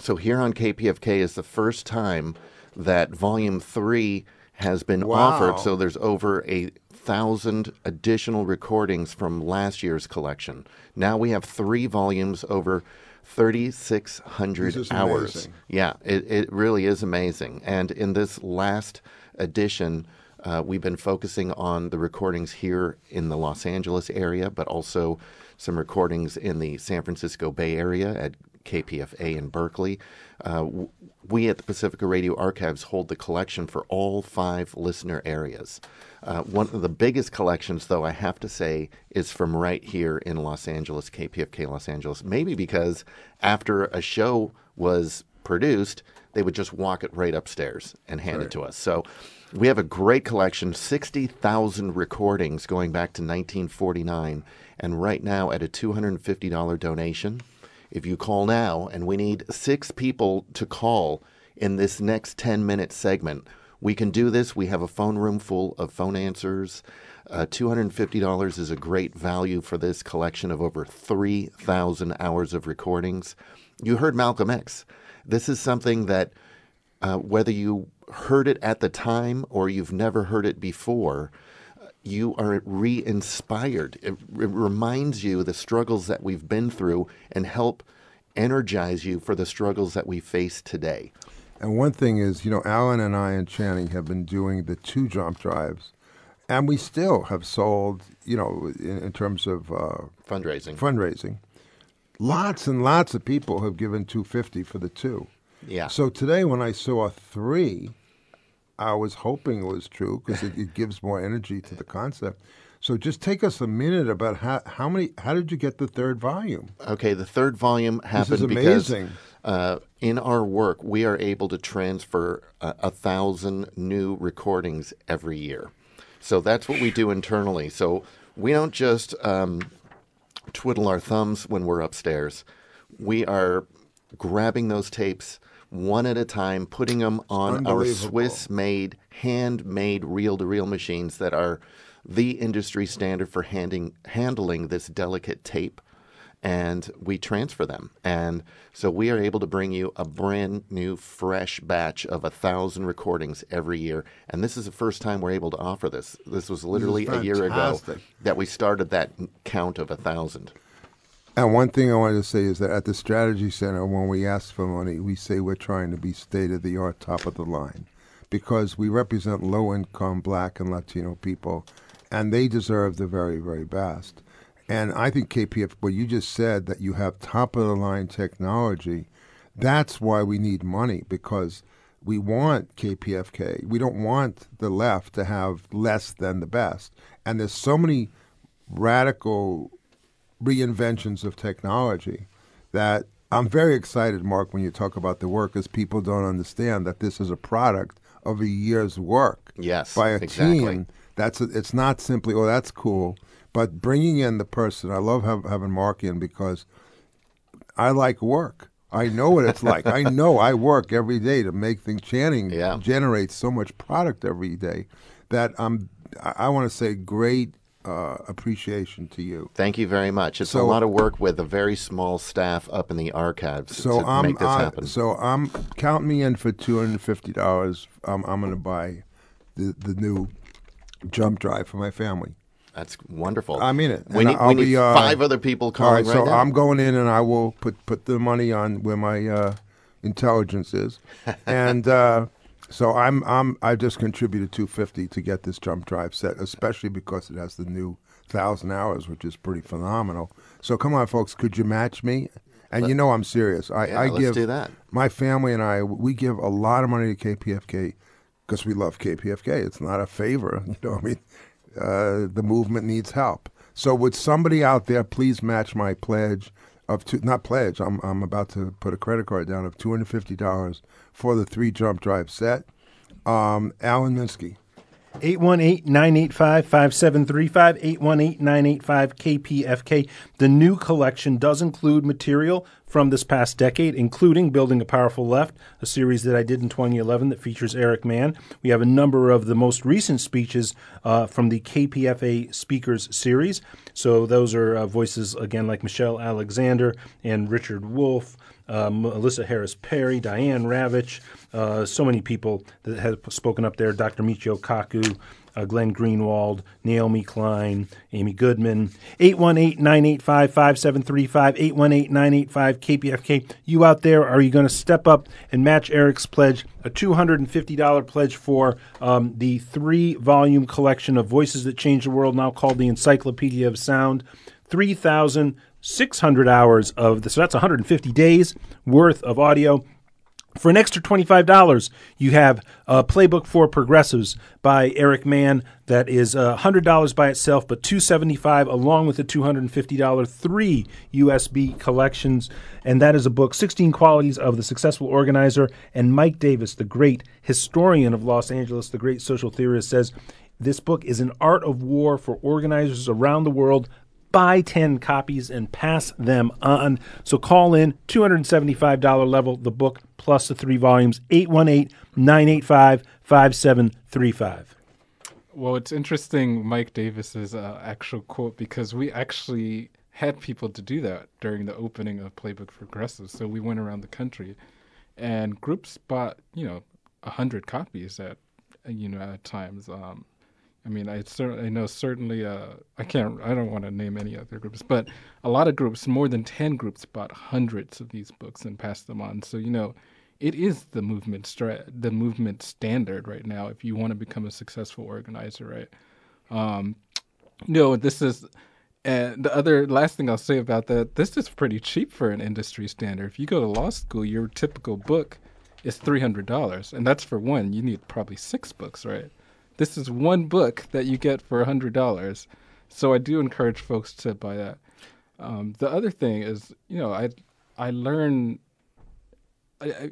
So here on KPFK is the first time that Volume Three has been Wow. offered. So there's over a thousand additional recordings from last year's collection. Now we have three volumes over. 3,600 hours. amazing. Yeah, it, it really is amazing. And in this last edition, uh, we've been focusing on the recordings here in the Los Angeles area, but also some recordings in the San Francisco Bay Area at KPFA in Berkeley. Uh, w- we at the Pacifica Radio Archives hold the collection for all five listener areas. Uh, one of the biggest collections, though, I have to say, is from right here in Los Angeles, KPFK Los Angeles. Maybe because after a show was produced, they would just walk it right upstairs and hand it to us. So we have a great collection 60,000 recordings going back to 1949. And right now, at a $250 donation, if you call now, and we need six people to call in this next 10 minute segment, we can do this. We have a phone room full of phone answers. Uh, $250 is a great value for this collection of over 3,000 hours of recordings. You heard Malcolm X. This is something that, uh, whether you heard it at the time or you've never heard it before, you are re inspired. It, it reminds you the struggles that we've been through and help energize you for the struggles that we face today. And one thing is, you know, Alan and I and Channing have been doing the two jump drives, and we still have sold, you know, in, in terms of uh, Fundraising. fundraising, lots and lots of people have given 250 for the two. yeah. So today, when I saw three, I was hoping it was true because it, it gives more energy to the concept. So just take us a minute about how, how many how did you get the third volume? Okay, the third volume happened is because uh, in our work we are able to transfer a, a thousand new recordings every year. So that's what we do internally. So we don't just um, twiddle our thumbs when we're upstairs. We are grabbing those tapes one at a time, putting them on our Swiss-made, handmade reel-to-reel machines that are the industry standard for handing, handling this delicate tape and we transfer them. And so we are able to bring you a brand new, fresh batch of a thousand recordings every year. And this is the first time we're able to offer this. This was literally a year ago that we started that count of a thousand. And one thing I wanted to say is that at the Strategy Center, when we ask for money, we say we're trying to be state of the art, top of the line, because we represent low income Black and Latino people, and they deserve the very, very best. And I think KPF, what you just said, that you have top of the line technology, that's why we need money because we want KPFK. We don't want the left to have less than the best. And there's so many radical reinventions of technology that I'm very excited, Mark, when you talk about the work, because people don't understand that this is a product of a year's work Yes, by a exactly. team. That's a, it's not simply oh that's cool, but bringing in the person. I love have, having Mark in because I like work. I know what it's like. I know I work every day to make things. Channing Yeah. generates so much product every day that I'm. I, I want to say great uh, appreciation to you. Thank you very much. It's a lot of work with a very small staff up in the archives So to I'm make this I- happen. so I'm count me in for two hundred and fifty dollars. I'm I'm going to buy the the new jump drive for my family. That's wonderful. I mean it. We And need, I'll we need be, uh, five other people All calling right, so now. I'm going in and I will put put the money on where my uh, intelligence is, and uh, so I'm I'm I just contributed two fifty to get this jump drive set, especially because it has the new thousand hours, which is pretty phenomenal. So come on, folks, could you match me? And you know I'm serious. I, Yeah, I let's give do that. my family and I we give a lot of money to KPFK because we love KPFK. It's not a favor, you know. what I mean, uh, the movement needs help. So would somebody out there please match my pledge of two? Not pledge. I'm I'm about to put a credit card down of two hundred fifty dollars for the three jump drive set. Um, Alan Minsky. 818-985-5735 818-985-KPFK. The new collection does include material from this past decade, including Building a Powerful Left, a series that I did in 2011 that features Eric Mann. We have a number of the most recent speeches uh, from the KPFA Speakers series. So those are uh, voices, again, like Michelle Alexander and Richard Wolff, uh, Melissa Harris Perry, Diane Ravitch, uh, so many people that have spoken up there. Dr. Michio Kaku, uh, Glenn Greenwald, Naomi Klein, Amy Goodman. 818-985-5735, 818-985-KPFK. You out there, are you going to step up and match Eric's pledge, a $250 pledge for um, the three-volume collection of Voices That Change the World, now called the Encyclopedia of Sound? 3,000 600 hours of this. So that's 150 days worth of audio. For an extra $25, you have a Playbook for Progressives by Eric Mann that is uh, $100 by itself, but 275 along with the $250 three USB collections. And that is a book, 16 Qualities of the Successful Organizer. And Mike Davis, the great historian of Los Angeles, the great social theorist, says this book is an art of war for organizers around the world buy 10 copies and pass them on. So call in $275 level, the book plus the three volumes, 818 985 5735. Well, it's interesting, Mike Davis's uh, actual quote, because we actually had people to do that during the opening of Playbook for Progressives. So we went around the country, and groups bought, you know, a hundred copies at, you know, at times. Um, I mean, I know certainly uh, I can't I don't want to name any other groups, but a lot of groups, more than ten groups, bought hundreds of these books and passed them on. So you know, it is the movement stra- the movement standard right now. If you want to become a successful organizer, right? Um, know, this is. And the other last thing I'll say about that, this is pretty cheap for an industry standard. If you go to law school, your typical book is three hundred dollars, and that's for one. You need probably six books, right? This is one book that you get for hundred dollars, so I do encourage folks to buy that. Um, the other thing is, you know, I I learn. I, I,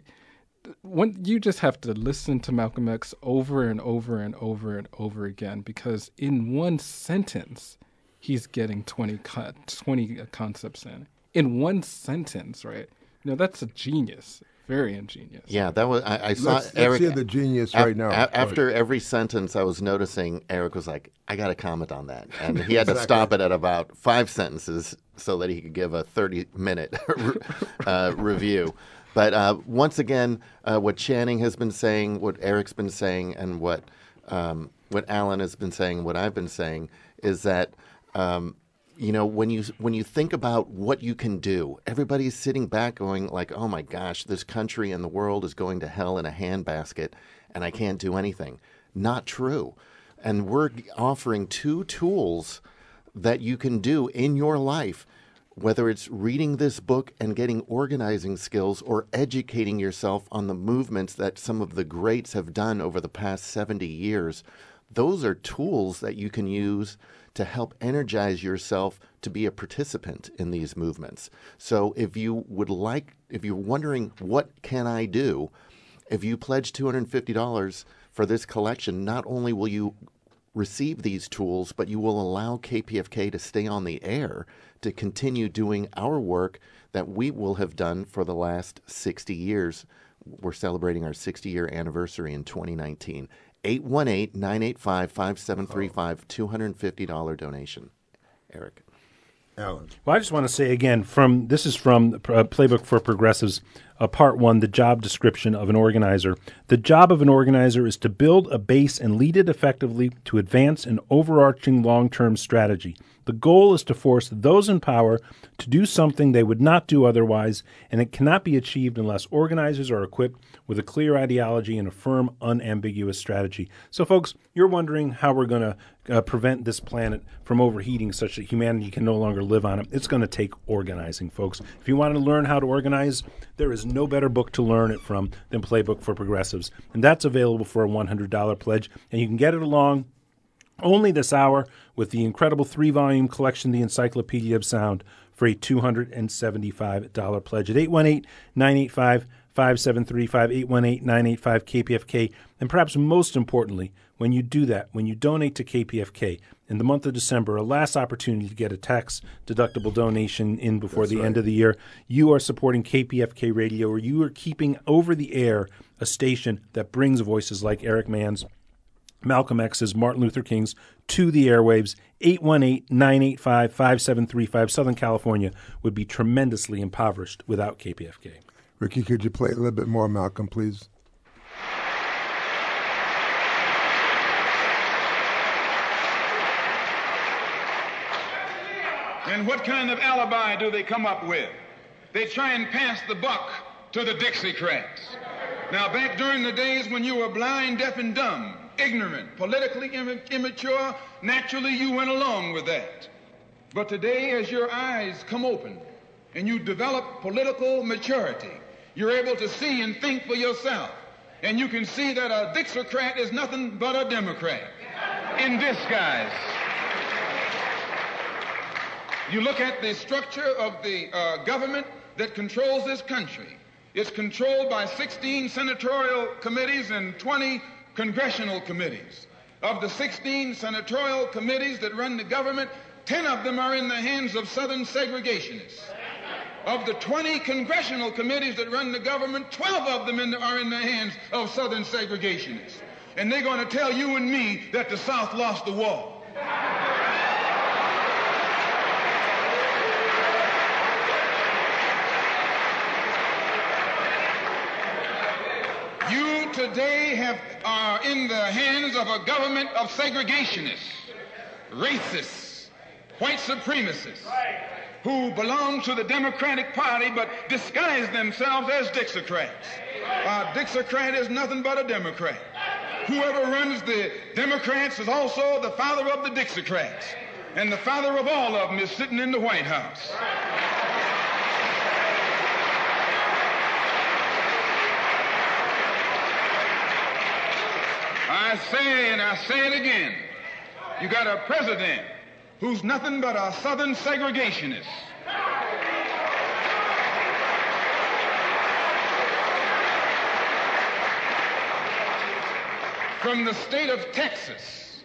when you just have to listen to Malcolm X over and over and over and over again because in one sentence he's getting 20, co- 20 concepts in in one sentence right you know that's a genius very ingenious. Yeah, that was. I, I saw Let's, let's Eric. hear the genius af- right now. a- after every sentence, I was noticing Eric was like, "I got to comment on that," and he had to stop it at about five sentences so that he could give a thirty-minute uh, review. But uh, once again, uh, what Channing has been saying, what Eric's been saying, and what um, what Alan has been saying, what I've been saying, is that. Um, you know when you when you think about what you can do everybody's sitting back going like oh my gosh this country and the world is going to hell in a handbasket and i can't do anything. Not true. And we're offering two tools that you can do in your life whether it's reading this book and getting organizing skills or educating yourself on the movements that some of the greats have done over the past 70 years. Those are tools that you can use to help energize yourself to be a participant in these movements. So if you would like if you're wondering what can I do, if you pledge $250 for this collection, not only will you receive these tools, but you will allow KPFK to stay on the air to continue doing our work that we will have done for the last 60 years. We're celebrating our 60 year anniversary in 2019. 818 985 5735, $250 donation. Eric. Alan. Well, I just want to say again from this is from uh, Playbook for Progressives, uh, part one, the job description of an organizer. The job of an organizer is to build a base and lead it effectively to advance an overarching long term strategy. The goal is to force those in power to do something they would not do otherwise, and it cannot be achieved unless organizers are equipped with a clear ideology and a firm, unambiguous strategy. So, folks, you're wondering how we're going to uh, prevent this planet from overheating such that humanity can no longer live on it. It's going to take organizing, folks. If you want to learn how to organize, there is no better book to learn it from than Playbook for Progressives. And that's available for a $100 pledge, and you can get it along only this hour with the incredible three volume collection, The Encyclopedia of Sound, for a $275 pledge at 818 985 5735 818 985 KPFK. And perhaps most importantly, when you do that, when you donate to KPFK in the month of December, a last opportunity to get a tax deductible donation in before That's the right. end of the year, you are supporting KPFK radio, or you are keeping over the air a station that brings voices like Eric Mann's Malcolm X's, Martin Luther King's to the airwaves. 818 985 5735. Southern California would be tremendously impoverished without KPFK. Ricky, could you play a little bit more, Malcolm, please? And what kind of alibi do they come up with? They try and pass the buck to the Dixiecrats. Now, back during the days when you were blind, deaf, and dumb, ignorant, politically imma- immature, naturally you went along with that. But today, as your eyes come open and you develop political maturity, you're able to see and think for yourself. And you can see that a Dixiecrat is nothing but a Democrat in disguise. You look at the structure of the uh, government that controls this country. It's controlled by 16 senatorial committees and 20 congressional committees. Of the 16 senatorial committees that run the government, 10 of them are in the hands of Southern segregationists. Of the 20 congressional committees that run the government, 12 of them in the, are in the hands of Southern segregationists. And they're going to tell you and me that the South lost the war. You today have, are in the hands of a government of segregationists, racists, white supremacists, who belong to the Democratic Party but disguise themselves as Dixiecrats. A Dixiecrat is nothing but a Democrat. Whoever runs the Democrats is also the father of the Dixiecrats. And the father of all of them is sitting in the White House. I say, and I say it again, you got a president who's nothing but a southern segregationist. From the state of Texas.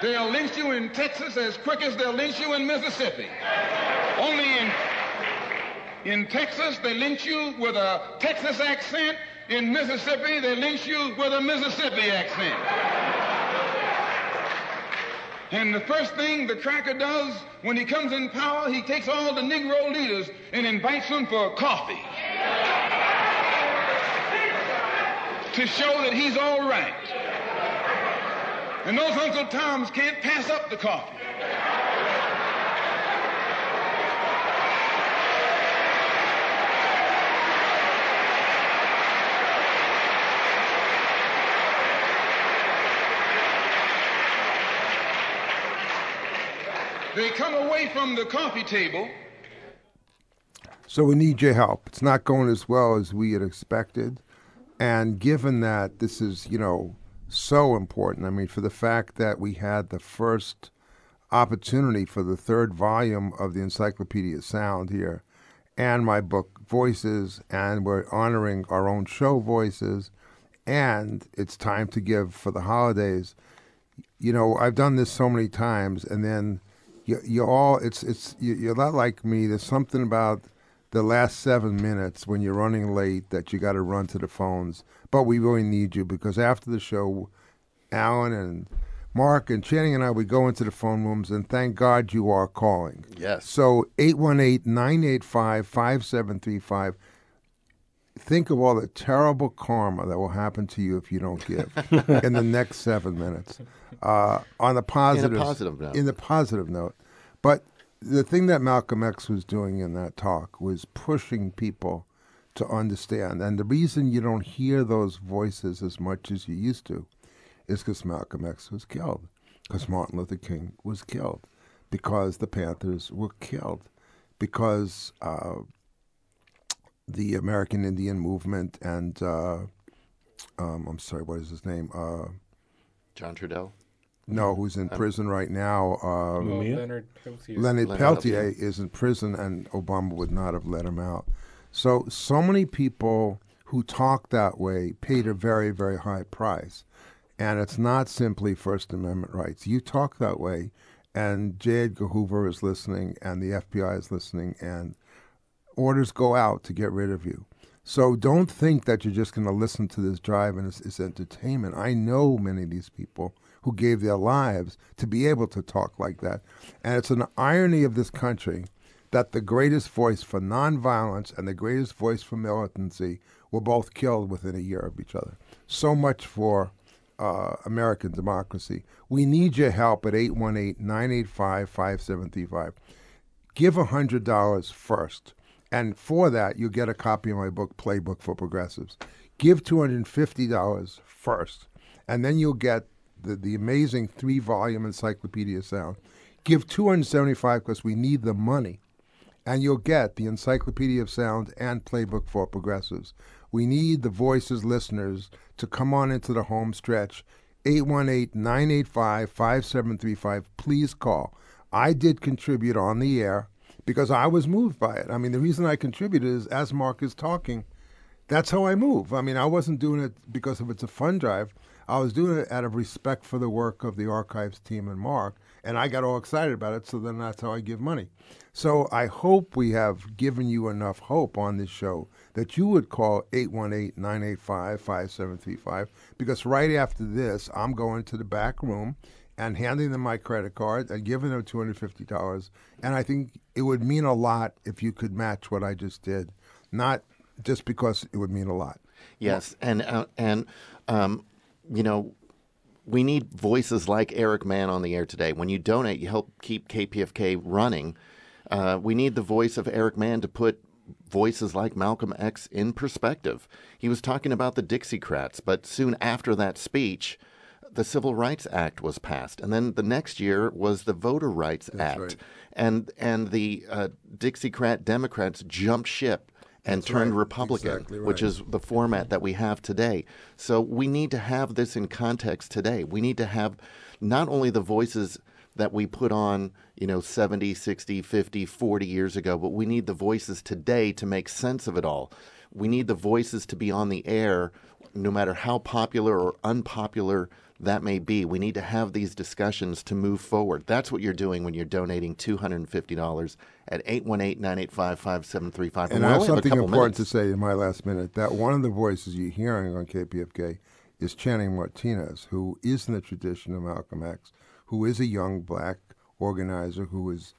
They'll lynch you in Texas as quick as they'll lynch you in Mississippi. Only in, in Texas, they lynch you with a Texas accent. In Mississippi, they lynch you with a Mississippi accent. And the first thing the cracker does when he comes in power, he takes all the Negro leaders and invites them for coffee to show that he's all right. And those Uncle Toms can't pass up the coffee. They come away from the coffee table So we need your help. It's not going as well as we had expected. And given that this is, you know, so important, I mean, for the fact that we had the first opportunity for the third volume of the Encyclopedia Sound here and my book Voices, and we're honoring our own show Voices, and it's time to give for the holidays. You know, I've done this so many times, and then you, you all, it's, it's, you, you're not like me. There's something about the last seven minutes when you're running late that you got to run to the phones. But we really need you because after the show, Alan and Mark and Channing and I would go into the phone rooms, and thank God you are calling. Yes. So 818-985-5735. Think of all the terrible karma that will happen to you if you don't give in the next seven minutes. Uh, on the positive, positive note. In the positive note, but the thing that Malcolm X was doing in that talk was pushing people to understand. And the reason you don't hear those voices as much as you used to is because Malcolm X was killed, because Martin Luther King was killed, because the Panthers were killed, because uh, the American Indian movement and uh, um, I'm sorry, what is his name? Uh, John Trudell. no, who's in prison right now? Uh, Well, Leonard Peltier. Leonard Leonard Peltier Peltier. is in prison, and Obama would not have let him out. So, so many people who talk that way paid a very, very high price. And it's not simply First Amendment rights. You talk that way, and J. Edgar Hoover is listening, and the FBI is listening, and orders go out to get rid of you. So don't think that you're just going to listen to this drive and it's, it's entertainment. I know many of these people who gave their lives to be able to talk like that. And it's an irony of this country that the greatest voice for nonviolence and the greatest voice for militancy were both killed within a year of each other. So much for uh, American democracy. We need your help at 818 985 5735 give $100 first. And for that, you get a copy of my book, Playbook for Progressives. Give $250 first, and then you'll get the, the amazing three volume Encyclopedia Sound. Give 275 because we need the money. And you'll get the Encyclopedia of Sound and Playbook for Progressives. We need the voices listeners to come on into the home stretch. 818 985 5735. Please call. I did contribute on the air because I was moved by it. I mean, the reason I contributed is as Mark is talking, that's how I move. I mean, I wasn't doing it because of it's a fun drive. I was doing it out of respect for the work of the archives team and Mark, and I got all excited about it. So then that's how I give money. So I hope we have given you enough hope on this show that you would call 818-985-5735 because right after this, I'm going to the back room and handing them my credit card and giving them $250. And I think it would mean a lot if you could match what I just did, not just because it would mean a lot. Yes, and uh, and um, you know, we need voices like Eric Mann on the air today. When you donate, you help keep KPFK running. Uh, we need the voice of Eric Mann to put voices like Malcolm X in perspective. He was talking about the Dixiecrats, but soon after that speech, the Civil Rights Act was passed, and then the next year was the Voter Rights That's Act, right. and and the uh, Dixiecrat Democrats jumped ship and That's turned right. Republican, Exactly which is the format that we have today. So we need to have this in context today. We need to have not only the voices that we put on, you know, 70, 60, 50, 40 years ago, but we need the voices today to make sense of it all. We need the voices to be on the air no matter how popular or unpopular that may be. We need to have these discussions to move forward. That's what you're doing when you're donating $250 at 818-985-5735. And we I have something couple important minutes. to say in my last minute that one of the voices you're hearing on KPFK is Channing Martinez, who is in the tradition of Malcolm X, who is a young black organizer who is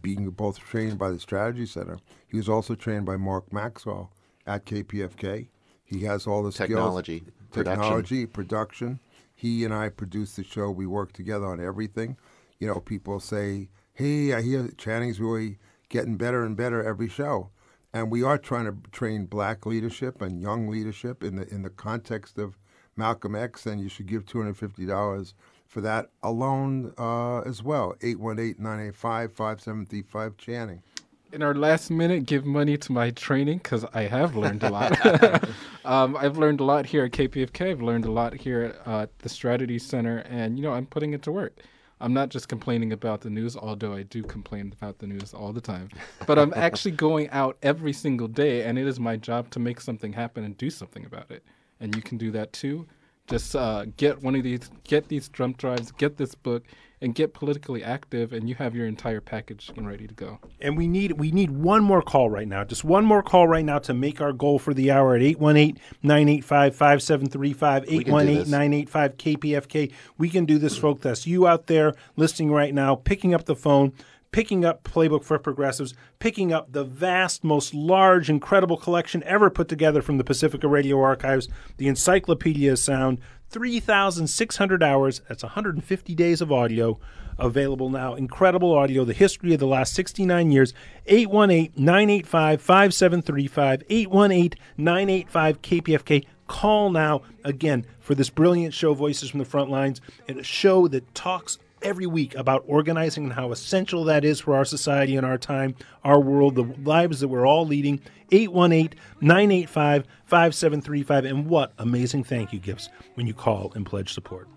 being both trained by the Strategy Center. He was also trained by Mark Maxwell at KPFK. He has all the Technology, skills, production. technology, production. He and I produce the show. We work together on everything. You know, people say, "Hey, I hear Channing's really getting better and better every show," and we are trying to train black leadership and young leadership in the in the context of Malcolm X. And you should give two hundred fifty dollars for that alone uh, as well. 818-985-5735 Channing. In our last minute, give money to my training because I have learned a lot. um, I've learned a lot here at KPFK. I've learned a lot here at the Strategy Center, and you know I'm putting it to work. I'm not just complaining about the news, although I do complain about the news all the time. But I'm actually going out every single day, and it is my job to make something happen and do something about it. And you can do that too. Just uh, get one of these, get these jump drives, get this book, and get politically active, and you have your entire package and ready to go. And we need we need one more call right now. Just one more call right now to make our goal for the hour at 818-985-5735, We can do this. 818-985-KPFK. We can do this, folks. That's you out there listening right now, picking up the phone, picking up Playbook for Progressives, picking up the vast, most large, incredible collection ever put together from the Pacifica Radio Archives, the Encyclopedia of Sound, 3,600 hours. That's 150 days of audio available now. Incredible audio, the history of the last 69 years. 818 985 5735, 818 985 KPFK. Call now again for this brilliant show, Voices from the Front Lines, and a show that talks every week about organizing and how essential that is for our society and our time, our world, the lives that we're all leading. 818 985 5735. And what amazing thank you gifts when you call and pledge support.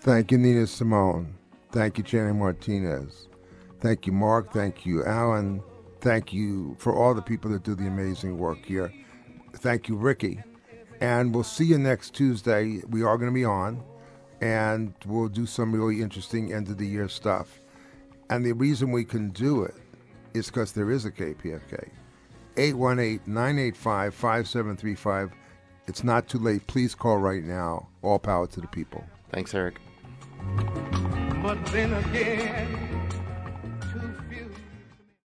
Thank you, Nina Simone. Thank you, Channing Martinez. Thank you, Mark. Thank you, Alan. Thank you for all the people that do the amazing work here. Thank you, Ricky. And we'll see you next Tuesday. We are going to be on, and we'll do some really interesting end of the year stuff. And the reason we can do it is because there is a KPFK. 818 985 5735. It's not too late. Please call right now. All power to the people. Thanks, Eric. But then again,